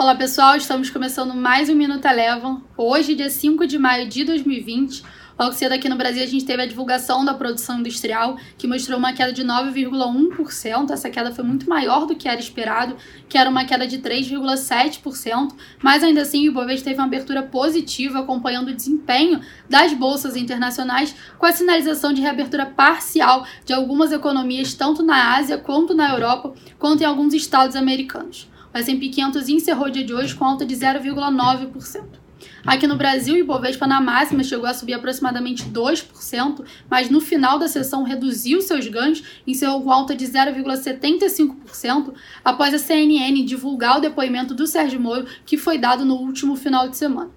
Olá pessoal, estamos começando mais um Minuto Elevam. Hoje, dia 5 de maio de 2020. Logo cedo aqui no Brasil a gente teve a divulgação da produção industrial, que mostrou uma queda de 9,1%. Essa queda foi muito maior do que era esperado, que era uma queda de 3,7%, mas ainda assim o Ibovespa teve uma abertura positiva, acompanhando o desempenho das bolsas internacionais, com a sinalização de reabertura parcial de algumas economias, tanto na Ásia quanto na Europa, quanto em alguns estados americanos. O S&P 500 encerrou o dia de hoje com alta de 0,9%. Aqui no Brasil, o Ibovespa na máxima chegou a subir aproximadamente 2%, mas no final da sessão reduziu seus ganhos, encerrou com alta de 0,75% após a CNN divulgar o depoimento do Sérgio Moro, que foi dado no último final de semana.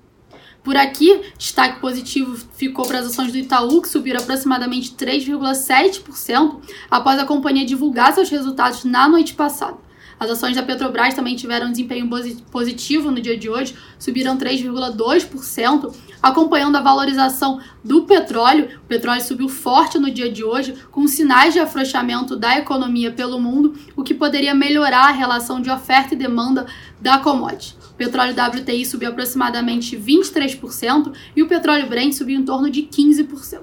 Por aqui, destaque positivo ficou para as ações do Itaú, que subiram aproximadamente 3,7% após a companhia divulgar seus resultados na noite passada. As ações da Petrobras também tiveram um desempenho positivo no dia de hoje, subiram 3,2%, acompanhando a valorização do petróleo. O petróleo subiu forte no dia de hoje, com sinais de afrouxamento da economia pelo mundo, o que poderia melhorar a relação de oferta e demanda da commodity. O petróleo WTI subiu aproximadamente 23% e o petróleo Brent subiu em torno de 15%.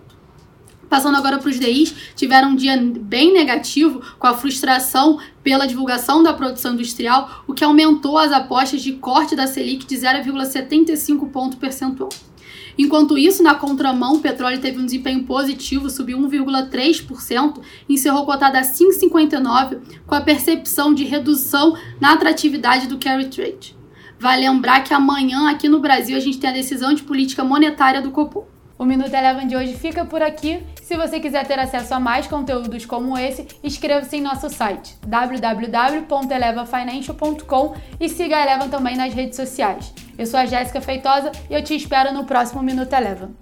Passando agora para os DIs, tiveram um dia bem negativo, com a frustração pela divulgação da produção industrial, o que aumentou as apostas de corte da Selic de 0,75 ponto percentual. Enquanto isso, na contramão, o petróleo teve um desempenho positivo, subiu 1,3%, encerrou cotada a 5,59, com a percepção de redução na atratividade do carry trade. Vale lembrar que amanhã, aqui no Brasil, a gente tem a decisão de política monetária do Copom. O Minuto Eleven de hoje fica por aqui. Se você quiser ter acesso a mais conteúdos como esse, inscreva-se em nosso site www.elevafinancial.com e siga a Eleven também nas redes sociais. Eu sou a Jéssica Feitosa e eu te espero no próximo Minuto Eleven.